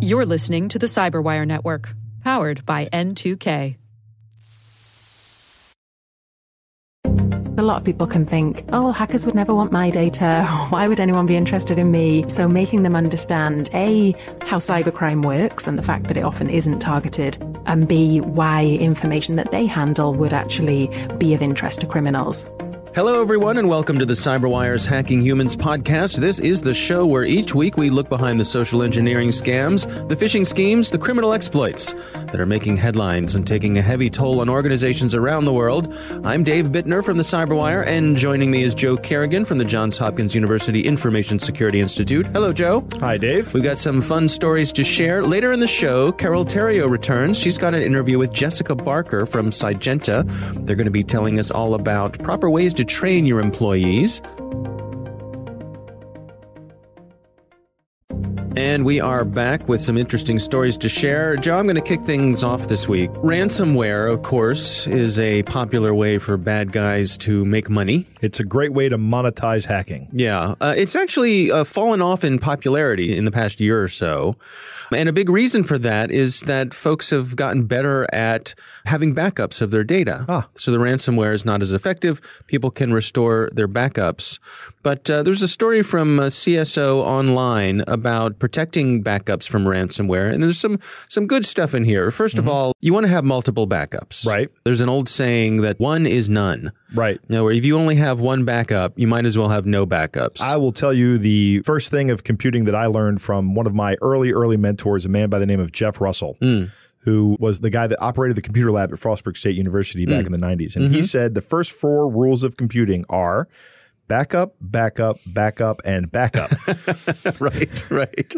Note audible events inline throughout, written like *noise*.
You're listening to the Cyberwire Network, powered by N2K. A lot of people can think, oh, hackers would never want my data. *laughs* Why would anyone be interested in me? So, making them understand A, how cybercrime works and the fact that it often isn't targeted, and B, why information that they handle would actually be of interest to criminals. Hello, everyone, and welcome to the CyberWire's Hacking Humans podcast. This is the show where each week we look behind the social engineering scams, the phishing schemes, the criminal exploits that are making headlines and taking a heavy toll on organizations around the world. I'm Dave Bittner from the CyberWire, and joining me is Joe Carrigan from the Johns Hopkins University Information Security Institute. Hello, Joe. Hi, Dave. We've got some fun stories to share. Later in the show, Carole Theriault returns. She's got an interview with Jessica Barker from Cygenta. They're going to be telling us all about proper ways to train your employees. And we are back with some interesting stories to share. Joe, I'm going to kick things off this week. Ransomware, of course, is a popular way for bad guys to make money. It's a great way to monetize hacking. Yeah. Uh, it's actually uh, fallen off in popularity in the past year or so. And a big reason for that is that folks have gotten better at having backups of their data. Ah. So the ransomware is not as effective. People can restore their backups. But uh, there's a story from uh, CSO Online about protecting backups from ransomware. And there's some, some good stuff in here. 1st of all, you want to have multiple backups. Right. There's an old saying that one is none. Right. Now, if you only have one backup, you might as well have no backups. I will tell you the first thing of computing that I learned from one of my early, early mentors, a man by the name of Jeff Russell. Who was the guy that operated the computer lab at Frostburg State University back in the 90s. And he said the first four rules of computing are backup, backup, backup, and backup. *laughs* right, right.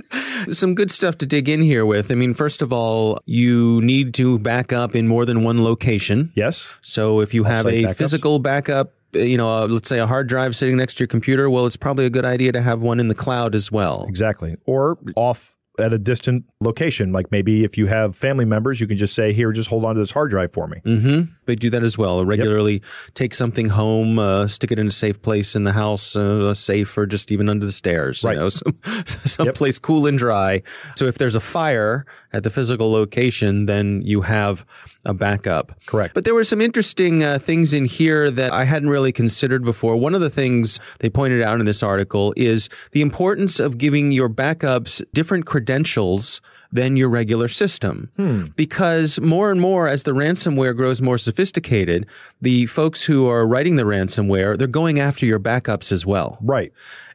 Some good stuff to dig in here with. I mean, first of all, you need to back up in more than one location. yes? So if you have a Off-site backups. physical backup, uh, you know, uh, let's say a hard drive sitting next to your computer, well, it's probably a good idea to have one in the cloud as well. Exactly. Or off at a distant location. Like maybe if you have family members, you can just say, here, just hold on to this hard drive for me. Mm-hmm. They do that as well. Regularly take something home, uh, stick it in a safe place in the house, uh, a safe or just even under the stairs. Right. You know, *laughs* some, someplace cool and dry. So if there's a fire at the physical location, then you have a backup. Correct. But there were some interesting uh, things in here that I hadn't really considered before. One of the things they pointed out in this article is the importance of giving your backups different credentials than your regular system. Hmm. Because more and more, as the ransomware grows more sophisticated, the folks who are writing the ransomware, they're going after your backups as well. Right.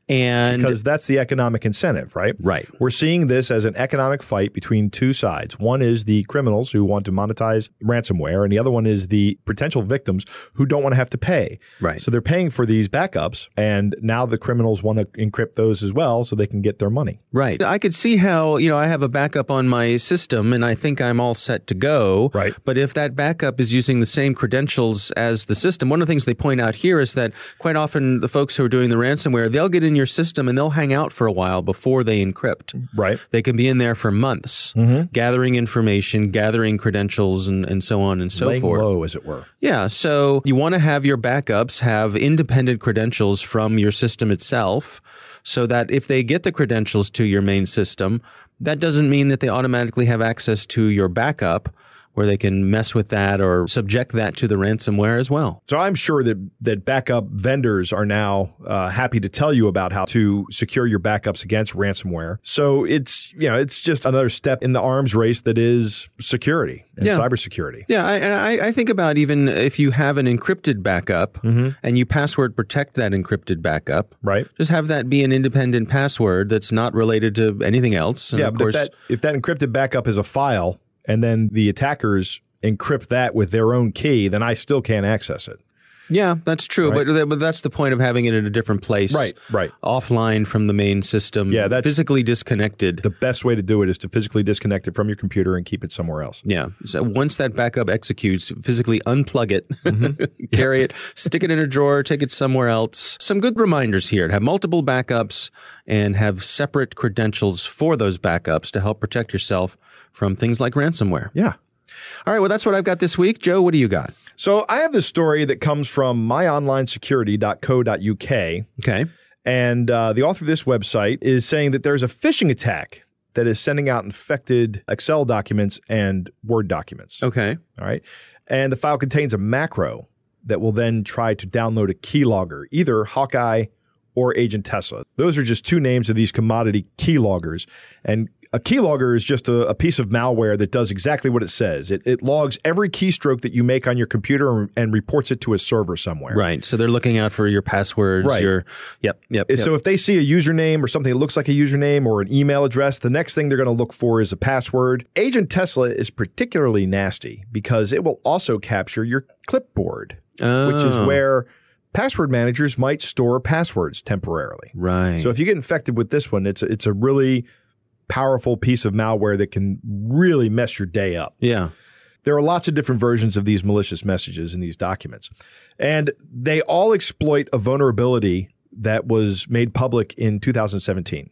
And Because that's the economic incentive, right? Right. We're seeing this as an economic fight between two sides. One is the criminals who want to monetize ransomware, and the other one is the potential victims who don't want to have to pay. Right. So they're paying for these backups, and now the criminals want to encrypt those as well so they can get their money. Right. I could see how, you know, I have a backup on my system and I think I'm all set to go. Right. But if that backup is using the same credentials as the system, one of the things they point out here is that quite often the folks who are doing the ransomware, they'll get in your system and they'll hang out for a while before they encrypt. Right. They can be in there for months, mm-hmm. gathering information, gathering credentials, and, and so on and so Laying forth. low, as it were. Yeah, so you want to have your backups have independent credentials from your system itself so that if they get the credentials to your main system, that doesn't mean that they automatically have access to your backup where they can mess with that or subject that to the ransomware as well. So I'm sure that that backup vendors are now uh, happy to tell you about how to secure your backups against ransomware. So it's you know it's just another step in the arms race that is security and Yeah. cybersecurity. Yeah, I, and I, I think about even if you have an encrypted backup and you password protect that encrypted backup, Right. just have that be an independent password that's not related to anything else. And yeah, of but course, if that if that encrypted backup is a file and then the attackers encrypt that with their own key, then I still can't access it. Yeah, that's true. Right. But th- but that's the point of having it in a different place, Right, right. offline from the main system. Yeah, that's- physically disconnected. The best way to do it is to physically disconnect it from your computer and keep it somewhere else. yeah. So once that backup executes, physically unplug it, Mm-hmm. *laughs* carry it, stick it in a drawer, take it somewhere else. Some good reminders here to have multiple backups and have separate credentials for those backups to help protect yourself from things like ransomware. Yeah. All right. Well, that's what I've got this week. Joe, what do you got? So I have this story that comes from myonlinesecurity.co.uk. Okay. And uh, the author of this website is saying that there's a phishing attack that is sending out infected Excel documents and Word documents. Okay. All right. And the file contains a macro that will then try to download a keylogger, either Hawkeye or Agent Tesla. Those are just two names of these commodity keyloggers. And a keylogger is just a, a, piece of malware that does exactly what it says. It, it logs every keystroke that you make on your computer and, and, reports it to a server somewhere. Right. So they're looking out for your passwords. Right. Your yep. Yep. yep. So if they see a username or something that looks like a username or an email address, the next thing they're going to look for is a password. Agent Tesla is particularly nasty because it will also capture your clipboard, oh. which is oh. where password managers might store passwords temporarily. Right. So if you get infected with this one, it's a, it's a really powerful piece of malware that can really mess your day up. Yeah. There are lots of different versions of these malicious messages in these documents. And they all exploit a vulnerability that was made public in 2017.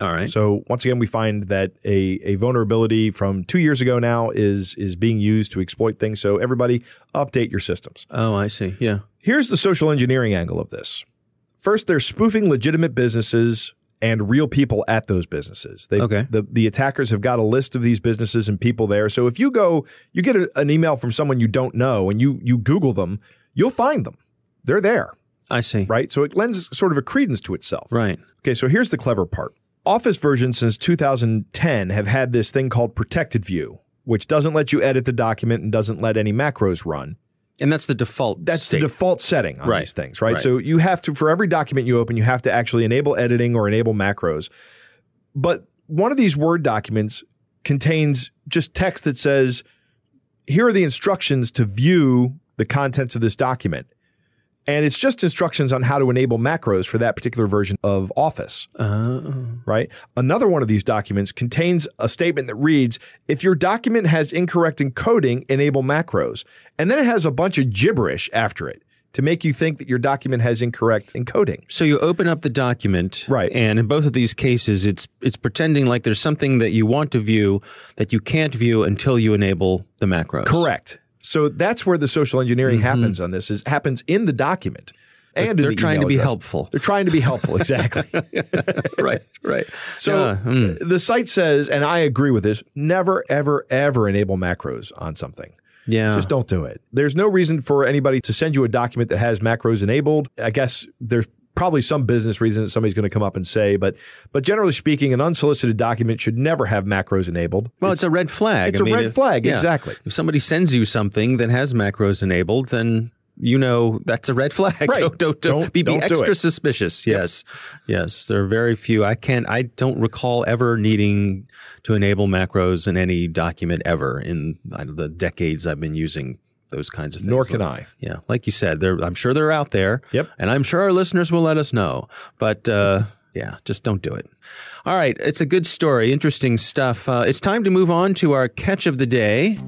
All right. So once again, we find that a, a vulnerability from two years ago now is is being used to exploit things. So everybody, update your systems. Oh, I see. Yeah. Here's the social engineering angle of this. First, they're spoofing legitimate businesses and real people at those businesses. They, okay. The, the attackers have got a list of these businesses and people there. So if you go, you get a, an email from someone you don't know and you you Google them, you'll find them. They're there. I see. Right. So it lends sort of a credence to itself. Right. Okay. So here's the clever part. Office versions since 2010 have had this thing called protected view, which doesn't let you edit the document and doesn't let any macros run. And that's the default. That's state. the default setting on right. these things, right? right? So you have to, for every document you open, you have to actually enable editing or enable macros. But one of these Word documents contains just text that says, here are the instructions to view the contents of this document. And it's just instructions on how to enable macros for that particular version of Office. Uh, right? Another one of these documents contains a statement that reads If your document has incorrect encoding, enable macros. And then it has a bunch of gibberish after it to make you think that your document has incorrect encoding. So you open up the document, right? And in both of these cases, it's it's pretending like there's something that you want to view that you can't view until you enable the macros. Correct. So that's where the social engineering mm-hmm. happens on this. Is happens in the document. And they're the trying to be address. helpful. They're trying to be helpful, *laughs* exactly. *laughs* right, right. So yeah. mm. the site says, and I agree with this: never, ever, ever enable macros on something. Yeah. Just don't do it. There's no reason for anybody to send you a document that has macros enabled. I guess there's probably some business reason that somebody's going to come up and say, but but generally speaking, an unsolicited document should never have macros enabled. Well, it's, it's a red flag. It's I a mean, red if, flag, yeah. exactly. If somebody sends you something that has macros enabled, then you know that's a red flag. *laughs* Right. Don't, don't, don't, Don't- be, be extra suspicious. Yes, yes. There are very few. I can't. I don't recall ever needing to enable macros in any document ever in I don't know, the decades I've been using those kinds of things. Nor can I. Yeah, like you said, they're, I'm sure they're out there. Yep. And I'm sure our listeners will let us know. But uh, yeah, just don't do it. All right, it's a good story, interesting stuff. Uh, it's time to move on to our catch of the day.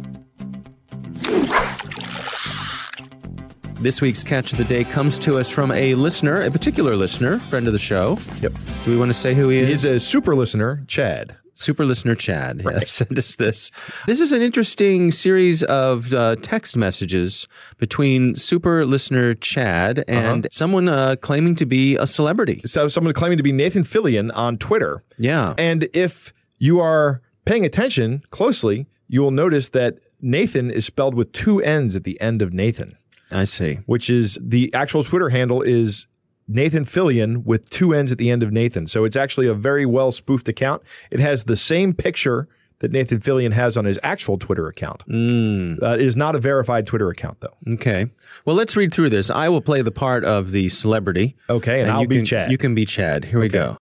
This week's catch of the day comes to us from a listener, a particular listener, friend of the show. Yep. Do we want to say who he is? He's a super listener, Chad. Super listener Chad yeah, sent us this. This is an interesting series of uh, text messages between super listener Chad and someone uh, claiming to be a celebrity. So someone claiming to be Nathan Fillion on Twitter. Yeah. And if you are paying attention closely, you will notice that Nathan is spelled with two N's at the end of Nathan, I see. which is the actual Twitter handle is Nathan Fillion with two N's at the end of Nathan. So it's actually a very well spoofed account. It has the same picture that Nathan Fillion has on his actual Twitter account. Mm, Uh, it is not a verified Twitter account, though. okay. Well, let's read through this. I will play the part of the celebrity. Okay, and, I'll you be can, Chad. You can be Chad. Here we go.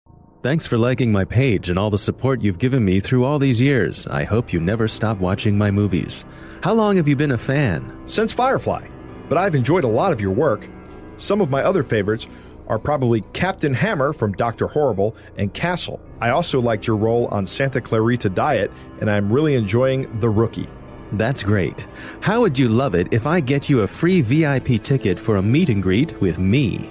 Thanks for liking my page and all the support you've given me through all these years. I hope you never stop watching my movies. How long have you been a fan? Since Firefly, but I've enjoyed a lot of your work. Some of my other favorites are probably Captain Hammer from Dr. Horrible and Castle. I also liked your role on Santa Clarita Diet, and I'm really enjoying The Rookie. That's great. How would you love it if I get you a free VIP ticket for a meet and greet with me?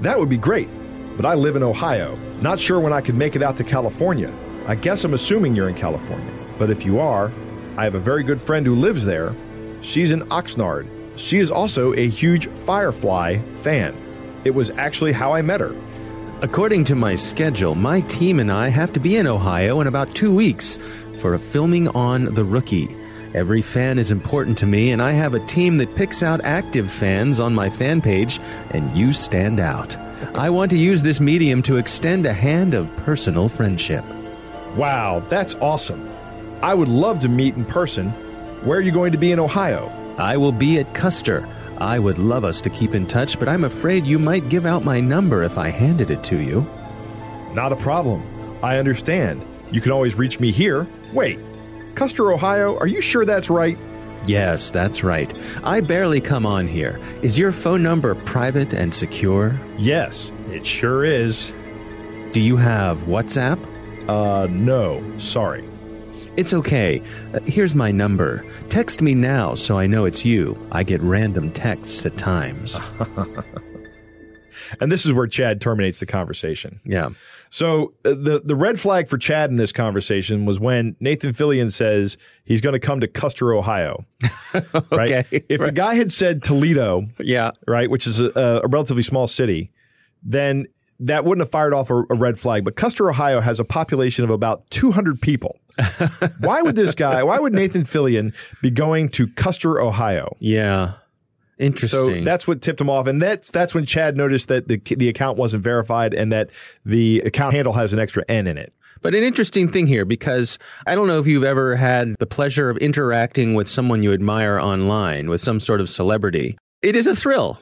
That would be great, but I live in Ohio. Not sure when I could make it out to California. I guess I'm assuming you're in California, but if you are, I have a very good friend who lives there. She's in Oxnard. She is also a huge Firefly fan. It was actually how I met her. According to my schedule, my team and I have to be in Ohio in about two weeks for a filming on The Rookie. Every fan is important to me, and I have a team that picks out active fans on my fan page, and you stand out. I want to use this medium to extend a hand of personal friendship. Wow, that's awesome. I would love to meet in person. Where are you going to be in Ohio? I will be at Custar. I would love us to keep in touch, but I'm afraid you might give out my number if I handed it to you. Not a problem. I understand. You can always reach me here. Wait, Custar, Ohio, are you sure that's right? Yes, that's right. I barely come on here. Is your phone number private and secure? Yes, it sure is. Do you have WhatsApp? Uh, no, sorry. It's okay. Uh, here's my number. Text me now so I know it's you. I get random texts at times. *laughs* and this is where Chad terminates the conversation. Yeah. So uh, the the red flag for Chad in this conversation was when Nathan Fillion says he's going to come to Custar, Ohio. *laughs* right? okay. If right. the guy had said Toledo, yeah, right, which is a, a relatively small city, then that wouldn't have fired off a, a, red flag. But Custar, Ohio has a population of about 200 people. *laughs* why would this guy, why would Nathan Fillion be going to Custar, Ohio? Yeah. Interesting. So that's what tipped him off, and that's that's when Chad noticed that the the account wasn't verified and that the account handle has an extra N in it. But an interesting thing here because I don't know if you've ever had the pleasure of interacting with someone you admire online, with some sort of celebrity. It is a thrill.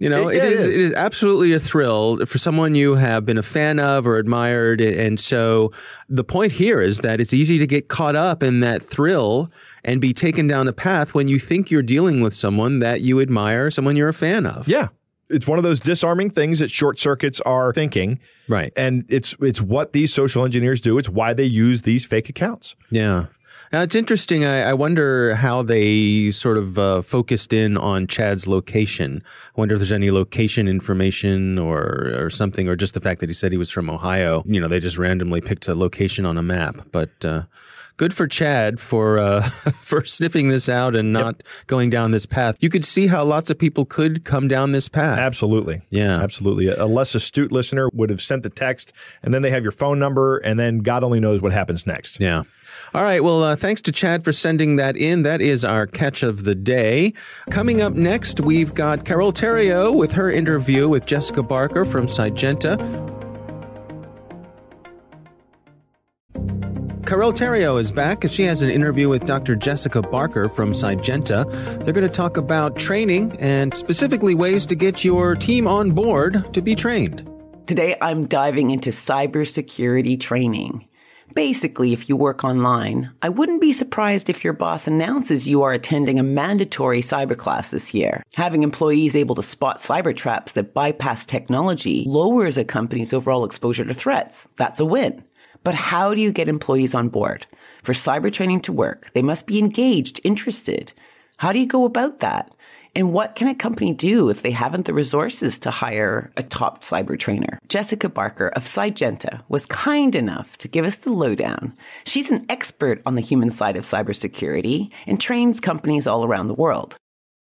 You know, it, it, is. it is absolutely a thrill for someone you have been a fan of or admired. And so the point here is that it's easy to get caught up in that thrill and be taken down a path when you think you're dealing with someone that you admire, someone you're a fan of. Yeah. It's one of those disarming things that short circuits are thinking. Right. And it's it's what these social engineers do. It's why they use these fake accounts. Yeah. Now, it's interesting. I, I, wonder how they sort of uh, focused in on Chad's location. I wonder if there's any location information or or something, or just the fact that he said he was from Ohio. You know, they just randomly picked a location on a map. But uh, good for Chad for uh, *laughs* for sniffing this out and not yep. going down this path. You could see how lots of people could come down this path. Absolutely. Yeah. Absolutely. A less astute listener would have sent the text, and then they have your phone number, and then God only knows what happens next. Yeah. All right. Well, uh, thanks to Chad for sending that in. That is our catch of the day. Coming up next, we've got Carole Theriault with her interview with Jessica Barker from Cygenta. Carole Theriault is back and she has an interview with Dr. Jessica Barker from Cygenta. They're going to talk about training and specifically ways to get your team on board to be trained. Today, I'm diving into cybersecurity training. Basically, if you work online, I wouldn't be surprised if your boss announces you are attending a mandatory cyber class this year. Having employees able to spot cyber traps that bypass technology lowers a company's overall exposure to threats. That's a win. But how do you get employees on board? For cyber training to work, they must be engaged, interested. How do you go about that? And what can a company do if they haven't the resources to hire a top cyber trainer? Jessica Barker of Cygenta was kind enough to give us the lowdown. She's an expert on the human side of cybersecurity and trains companies all around the world.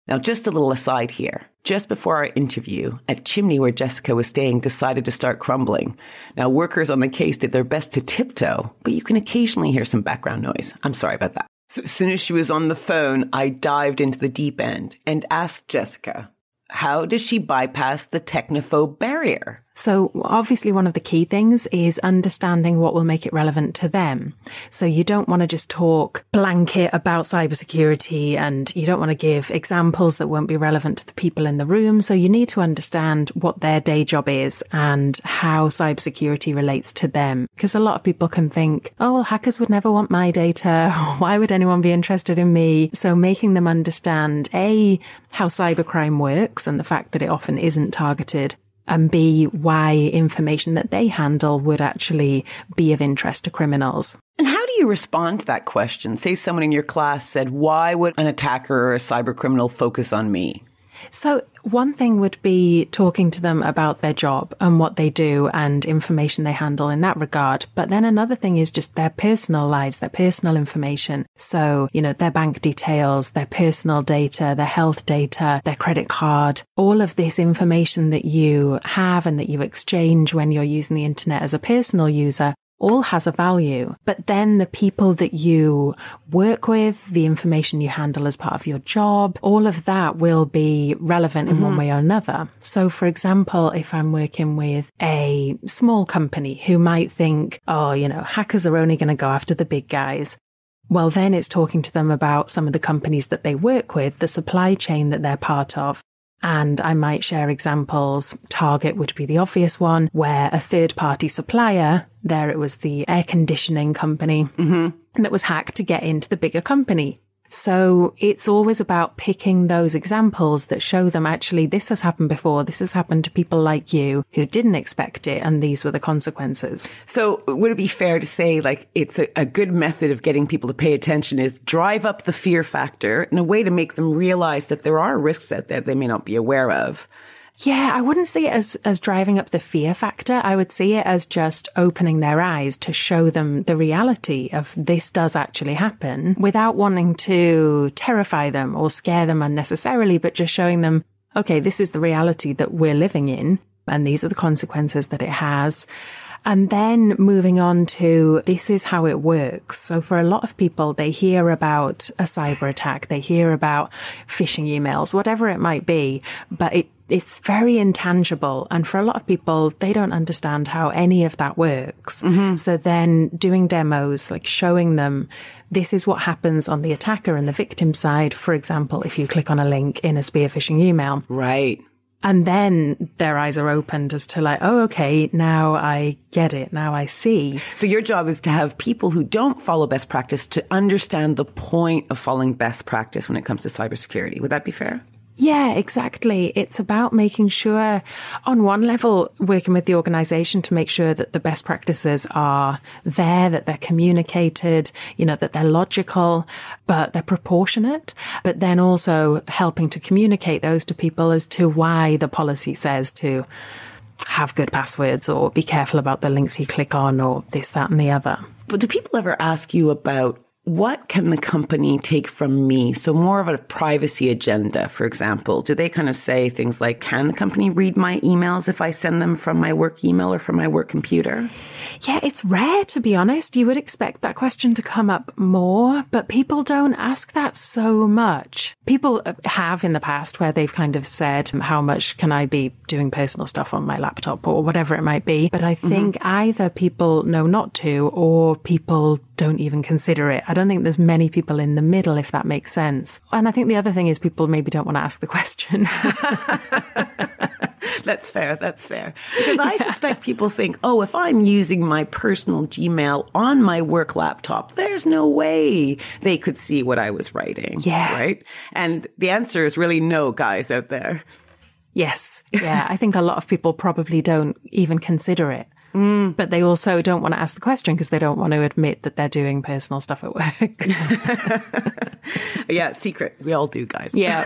Now, just a little aside here. Just before our interview, a chimney where Jessica was staying decided to start crumbling. Now, workers on the case did their best to tiptoe, but you can occasionally hear some background noise. I'm sorry about that. So as soon as she was on the phone, I dived into the deep end and asked Jessica, how does she bypass the technophobe barrier? So, obviously, one of the key things is understanding what will make it relevant to them. So, you don't want to just talk blanket about cybersecurity and you don't want to give examples that won't be relevant to the people in the room. So, you need to understand what their day job is and how cybersecurity relates to them. Because a lot of people can think, oh, well, hackers would never want my data. *laughs* Why would anyone be interested in me? So, making them understand A, how cybercrime works and the fact that it often isn't targeted and B, why information that they handle would actually be of interest to criminals. And how do you respond to that question? Say someone in your class said, Why would an attacker or a cyber criminal focus on me? So, one thing would be talking to them about their job and what they do and information they handle in that regard. But then another thing is just their personal lives, their personal information. So, you know, their bank details, their personal data, their health data, their credit card, all of this information that you have and that you exchange when you're using the internet as a personal user all has a value. But then the people that you work with, the information you handle as part of your job, all of that will be relevant in mm-hmm. one way or another. So, for example, if I'm working with a small company who might think, oh, you know, hackers are only going to go after the big guys. Well, then it's talking to them about some of the companies that they work with, the supply chain that they're part of, and I might share examples. Target would be the obvious one, where a third party supplier, there it was the air conditioning company, mm-hmm. that was hacked to get into the bigger company. So it's always about picking those examples that show them actually this has happened before. This has happened to people like you who didn't expect it. And these were the consequences. So would it be fair to say like it's a, a good method of getting people to pay attention is drive up the fear factor in a way to make them realize that there are risks out there they may not be aware of. Yeah, I wouldn't see it as, as driving up the fear factor. I would see it as just opening their eyes to show them the reality of this does actually happen without wanting to terrify them or scare them unnecessarily, but just showing them, okay, this is the reality that we're living in and these are the consequences that it has. And then moving on to this is how it works. So for a lot of people, they hear about a cyber attack, they hear about phishing emails, whatever it might be, but it it's very intangible. And for a lot of people, they don't understand how any of that works. Mm-hmm. So then doing demos, like showing them this is what happens on the attacker and the victim side. For example, if you click on a link in a spear phishing email. Right. And then their eyes are opened as to like, oh, okay, now I get it. Now I see. So your job is to have people who don't follow best practice to understand the point of following best practice when it comes to cybersecurity. Would that be fair? Yeah, exactly. It's about making sure, on one level, working with the organization to make sure that the best practices are there, that they're communicated, you know, that they're logical, but they're proportionate. But then also helping to communicate those to people as to why the policy says to have good passwords or be careful about the links you click on or this, that, and the other. But do people ever ask you about what can the company take from me? So, more of a privacy agenda, for example. Do they kind of say things like, can the company read my emails if I send them from my work email or from my work computer? Yeah, it's rare, to be honest. You would expect that question to come up more, but people don't ask that so much. People have in the past where they've kind of said, how much can I be doing personal stuff on my laptop or whatever it might be. But I mm-hmm. think mm-hmm. either people know not to or people don't even consider it. I don't think there's many people in the middle, if that makes sense. And I think the other thing is people maybe don't want to ask the question. *laughs* that's fair. That's fair. *laughs* Because I yeah. suspect people think, oh, if I'm using my personal Gmail on my work laptop, there's no way they could see what I was writing. Yeah. Right. And the answer is really no, guys out there. Yes. Yeah. I think a lot of people probably don't even consider it. Mm. But they also don't want to ask the question because they don't want to admit that they're doing personal stuff at work. *laughs* yeah, secret. We all do, guys. Yeah.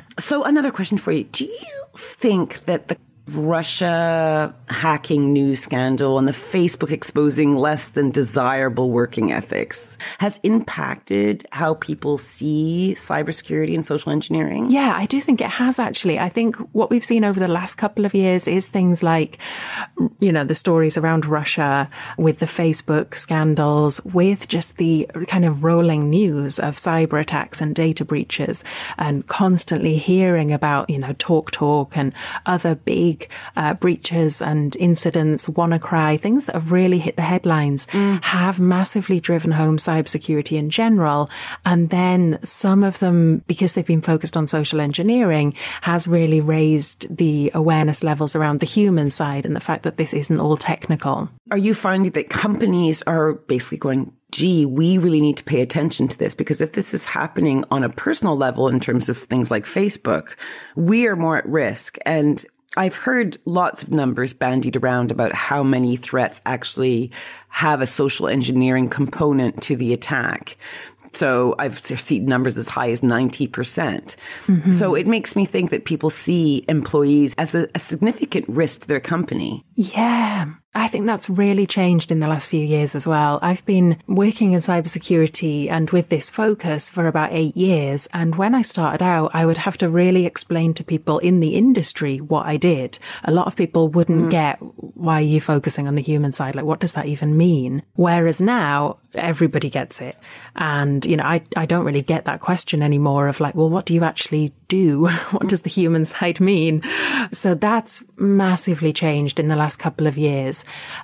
*laughs* so, another question for you Do you think that the Russia hacking news scandal and the Facebook exposing less than desirable working ethics has impacted how people see cybersecurity and social engineering? Yeah, I do think it has actually. I think what we've seen over the last couple of years is things like, you know, the stories around Russia with the Facebook scandals, with just the kind of rolling news of cyber attacks and data breaches, and constantly hearing about, you know, Talk Talk and other big uh, breaches and incidents, WannaCry, things that have really hit the headlines, mm. have massively driven home cybersecurity in general. And then some of them, because they've been focused on social engineering, has really raised the awareness levels around the human side and the fact that this isn't all technical. Are you finding that companies are basically going, gee, we really need to pay attention to this because if this is happening on a personal level in terms of things like Facebook, we are more at risk. And I've heard lots of numbers bandied around about how many threats actually have a social engineering component to the attack. So I've seen numbers as high as 90%. percent mm hmm So it makes me think that people see employees as a, a significant risk to their company. Yeah. I think that's really changed in the last few years as well. I've been working in cybersecurity and with this focus for about eight years. And when I started out, I would have to really explain to people in the industry what I did. A lot of people wouldn't mm. get why are you focusing on the human side? Like, what does that even mean? Whereas now everybody gets it. And, you know, I, I don't really get that question anymore of like, well, what do you actually do? *laughs* what does the human side mean? So that's massively changed in the last couple of years.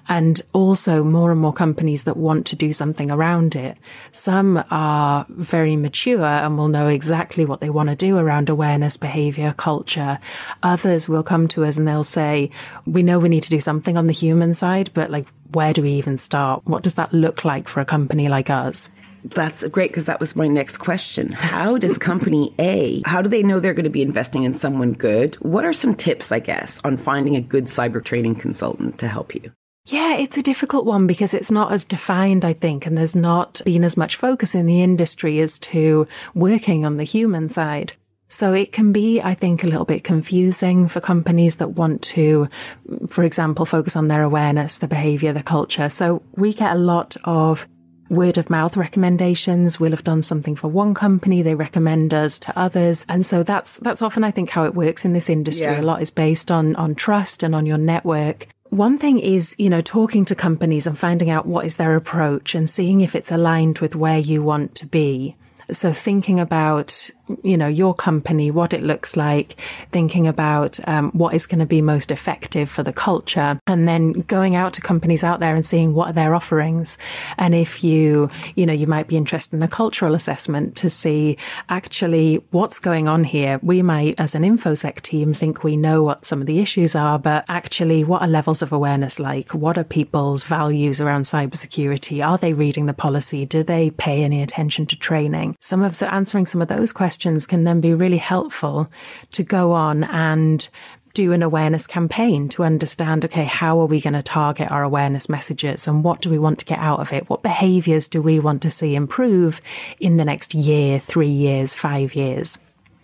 And also more and more companies that want to do something around it. Some are very mature and will know exactly what they want to do around awareness, behavior, culture. Others will come to us and they'll say, we know we need to do something on the human side, but like, where do we even start? What does that look like for a company like us? That's great because that was my next question. How does *laughs* company A, how do they know they're going to be investing in someone good? What are some tips, I guess, on finding a good cyber training consultant to help you? Yeah, it's a difficult one because it's not as defined, I think, and there's not been as much focus in the industry as to working on the human side. So it can be, I think, a little bit confusing for companies that want to, for example, focus on their awareness, the behavior, the culture. So we get a lot of word of mouth recommendations. We'll have done something for one company, they recommend us to others. And so that's that's often I think how it works in this industry. Yeah. A lot is based on on trust and on your network. One thing is, you know, talking to companies and finding out what is their approach and seeing if it's aligned with where you want to be. So thinking about, you know, your company, what it looks like, thinking about um, what is going to be most effective for the culture, and then going out to companies out there and seeing what are their offerings. And if you, you know, you might be interested in a cultural assessment to see actually what's going on here. We might, as an InfoSec team, think we know what some of the issues are, but actually, what are levels of awareness like? What are people's values around cybersecurity? Are they reading the policy? Do they pay any attention to training? some of the answering some of those questions can then be really helpful to go on and do an awareness campaign to understand okay how are we going to target our awareness messages and what do we want to get out of it what behaviors do we want to see improve in the next year 3 years 5 years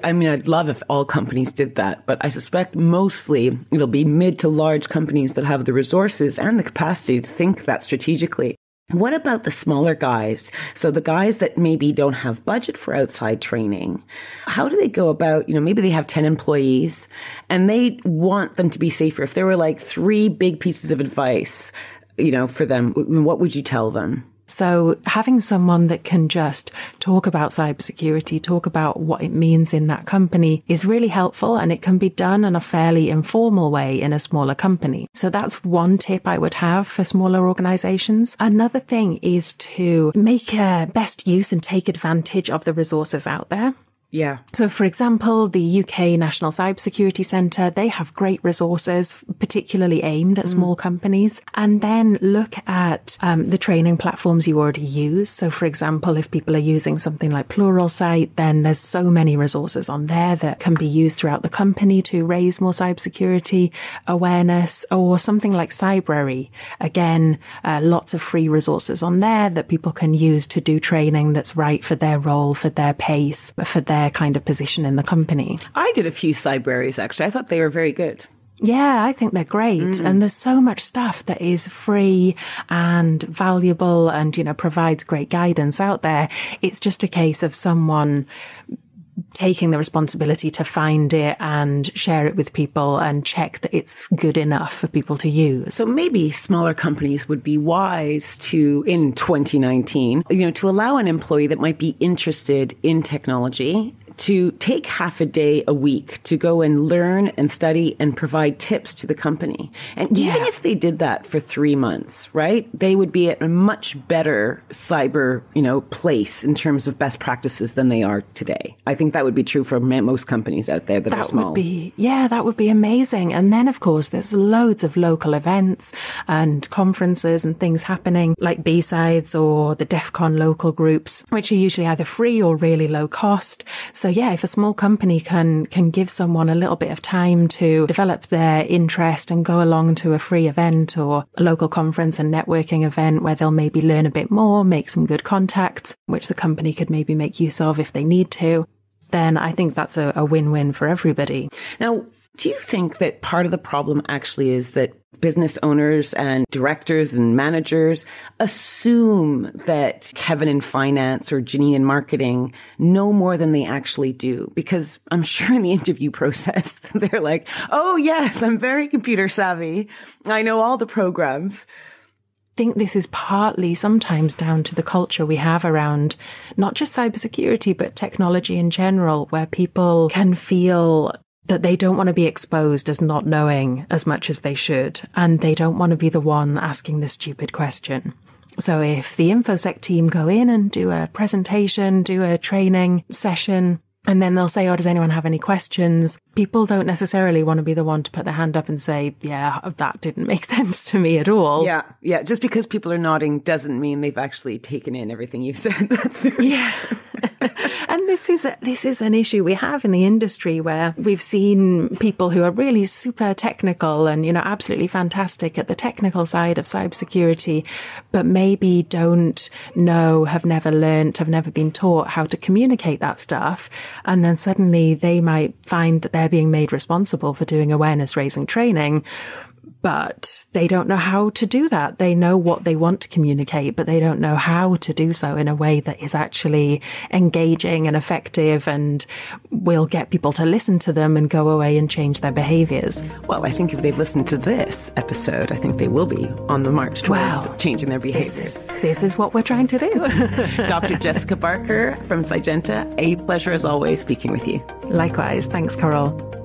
I mean, I'd love if all companies did that, but I suspect mostly it'll be mid to large companies that have the resources and the capacity to think that strategically. What about the smaller guys? So the guys that maybe don't have budget for outside training, how do they go about, you know, maybe they have 10 employees and they want them to be safer. If there were like three big pieces of advice, you know, for them, what would you tell them? So having someone that can just talk about cybersecurity, talk about what it means in that company is really helpful and it can be done in a fairly informal way in a smaller company. So that's one tip I would have for smaller organizations. Another thing is to make best use and take advantage of the resources out there. Yeah. So, for example, the UK National Cybersecurity Centre, they have great resources, particularly aimed at mm. small companies. And then look at um, the training platforms you already use. So, for example, if people are using something like Pluralsight, then there's so many resources on there that can be used throughout the company to raise more cybersecurity awareness, or something like Cybrary. Again, uh, lots of free resources on there that people can use to do training that's right for their role, for their pace, for their their kind of position in the company. I did a few Cybraries actually. I thought they were very good. Yeah, I think they're great. Mm. And there's so much stuff that is free and valuable and, you know, provides great guidance out there. It's just a case of someone taking the responsibility to find it and share it with people and check that it's good enough for people to use. So maybe smaller companies would be wise to, in 2019, you know, to allow an employee that might be interested in technology to take half a day a week to go and learn and study and provide tips to the company. And yeah. even if they did that for three months, right, they would be at a much better cyber, you know, place in terms of best practices than they are today. I think that would be true for most companies out there that, that are small. Would be, yeah, that would be amazing. And then, of course, there's loads of local events and conferences and things happening like B-Sides or the DEF CON local groups, which are usually either free or really low cost. So yeah, if a small company can can give someone a little bit of time to develop their interest and go along to a free event or a local conference and networking event where they'll maybe learn a bit more, make some good contacts, which the company could maybe make use of if they need to, then I think that's a, a win-win for everybody. Now, do you think that part of the problem actually is that business owners and directors and managers assume that Kevin in finance or Ginny in marketing know more than they actually do? Because I'm sure in the interview process, *laughs* they're like, oh, yes, I'm very computer savvy. I know all the programs I think this is partly sometimes down to the culture we have around not just cybersecurity, but technology in general, where people can feel that they don't want to be exposed as not knowing as much as they should, and they don't want to be the one asking the stupid question. So if the InfoSec team go in and do a presentation, do a training session, and then they'll say, Oh, does anyone have any questions? People don't necessarily want to be the one to put their hand up and say, Yeah, that didn't make *laughs* sense to me at all. Yeah. Yeah. Just because people are nodding doesn't mean they've actually taken in everything you've said. *laughs* That's very Yeah. *laughs* and this is a, this is an issue we have in the industry where we've seen people who are really super technical and you know absolutely fantastic at the technical side of cybersecurity, but maybe don't know, have never learned, have never been taught how to communicate that stuff, and then suddenly they might find that they're being made responsible for doing awareness raising training but they don't know how to do that. They know what they want to communicate, but they don't know how to do so in a way that is actually engaging and effective and will get people to listen to them and go away and change their behaviors. Well, I think if they've listened to this episode, I think they will be on the march towards wow. changing their behaviors. This is, this is what we're trying to do. *laughs* Dr. Jessica Barker from Cygenta, a pleasure as always speaking with you. Likewise. Thanks, Carole.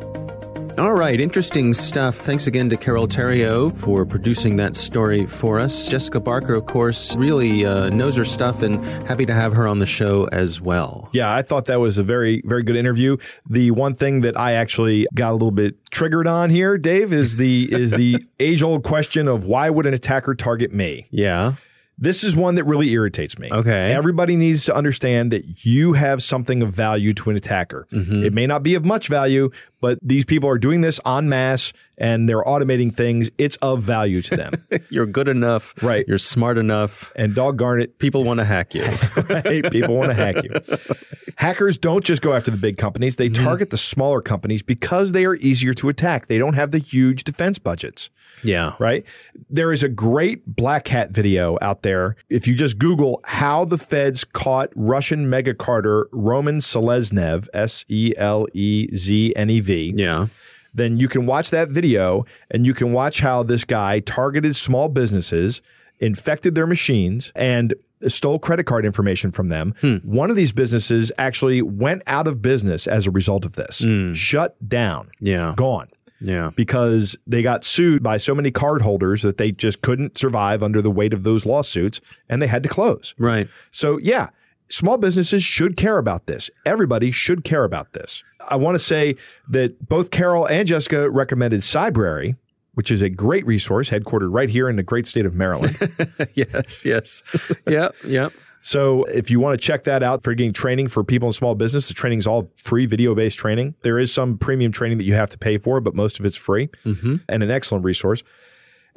All right, interesting stuff. Thanks again to Carole Theriault for producing that story for us. Jessica Barker, of course, really uh, knows her stuff and happy to have her on the show as well. Yeah, I thought that was a very, very good interview. The one thing that I actually got a little bit triggered on here, Dave, is the is the *laughs* age old question of why would an attacker target me? Yeah. This is one that really irritates me. Okay. Everybody needs to understand that you have something of value to an attacker. Mm-hmm. It may not be of much value, but these people are doing this en masse and they're automating things. It's of value to them. *laughs* You're good enough. Right. You're smart enough. And doggone it. People want to hack you. *laughs* right? People want to hack you. *laughs* Hackers don't just go after the big companies, they mm-hmm. target the smaller companies because they are easier to attack. They don't have the huge defense budgets. Yeah. Right. There is a great Black Hat video out there. If you just Google how the feds caught Russian mega carder Roman Seleznev, S E L E Z N E V. Yeah. Then you can watch that video and you can watch how this guy targeted small businesses, infected their machines, and stole credit card information from them. Hmm. One of these businesses actually went out of business as a result of this, mm. shut down, yeah, gone. Yeah. Because they got sued by so many cardholders that they just couldn't survive under the weight of those lawsuits and they had to close. Right. So, yeah, small businesses should care about this. Everybody should care about this. I want to say that both Carole and Jessica recommended Cybrary, which is a great resource headquartered right here in the great state of Maryland. *laughs* yes, yes. yep, yep. So if you want to check that out for getting training for people in small business, the training is all free video based training. There is some premium training that you have to pay for, but most of it's free mm-hmm. and an excellent resource.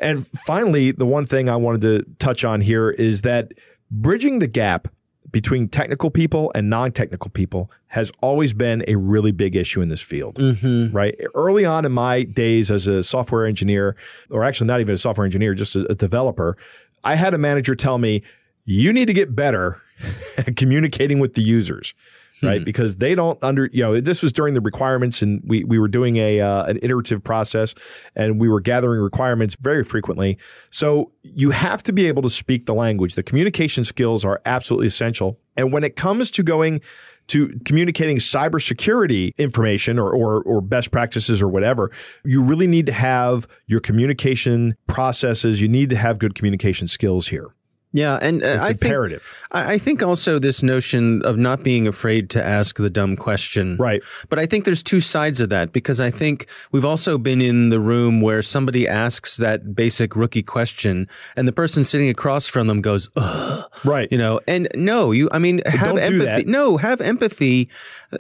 And finally, the one thing I wanted to touch on here is that bridging the gap between technical people and non-technical people has always been a really big issue in this field mm-hmm. right early on in my days as a software engineer or actually not even a software engineer just a, a developer i had a manager tell me you need to get better *laughs* at communicating with the users right hmm. because they don't under you know this was during the requirements and we we were doing a uh, an iterative process and we were gathering requirements very frequently so you have to be able to speak the language the communication skills are absolutely essential and when it comes to going to communicating cybersecurity information or, or, or best practices or whatever, you really need to have your communication processes. You need to have good communication skills here. Yeah, and uh, It's I think- imperative. I think also this notion of not being afraid to ask the dumb question. Right. But I think there's two sides of that because I think we've also been in the room where somebody asks that basic rookie question and the person sitting across from them goes, Ugh, Right. you know, and no, you, I mean, have don't do empathy. that. No, have empathy.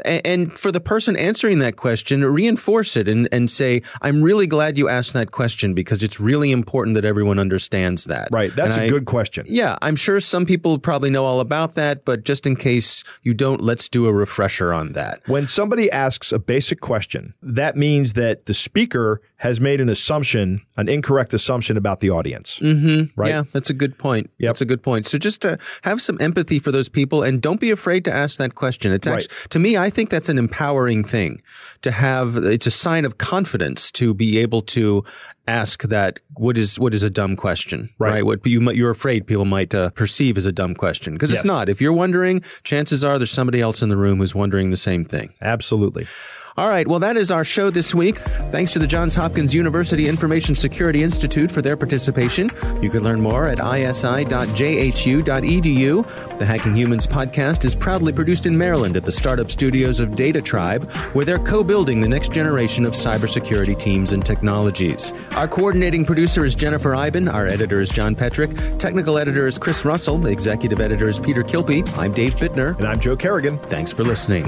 a- And for the person answering that question, reinforce it and, and say, I'm really glad you asked that question because it's really important that everyone understands that. Right. That's And a I- good question. yeah, I'm sure some people probably know all about that, but just in case you don't, let's do a refresher on that. When somebody asks a basic question, that means that the speaker has made an assumption, an incorrect assumption about the audience. Mm-hmm. Right. Yeah, that's a good point. Yep. That's a good point. So just to have some empathy for those people and don't be afraid to ask that question. It's Right. to me, I think that's an empowering thing to have. It's a sign of confidence to be able to ask that what is what is a dumb question, Right. What you you're afraid people might uh, perceive as a dumb question because Yes. it's not. If you're wondering, chances are there's somebody else in the room who's wondering the same thing. Absolutely. All right, well, that is our show this week. Thanks to the Johns Hopkins University Information Security Institute for their participation. You can learn more at isi.jhu.edu. The Hacking Humans podcast is proudly produced in Maryland at the startup studios of Data Tribe, where they're co building the next generation of cybersecurity teams and technologies. Our coordinating producer is Jennifer Eiben. Our editor is John Petrik. Technical editor is Chris Russell. Executive editor is Peter Kilpe. I'm Dave Bittner. And I'm Joe Carrigan. Thanks for listening.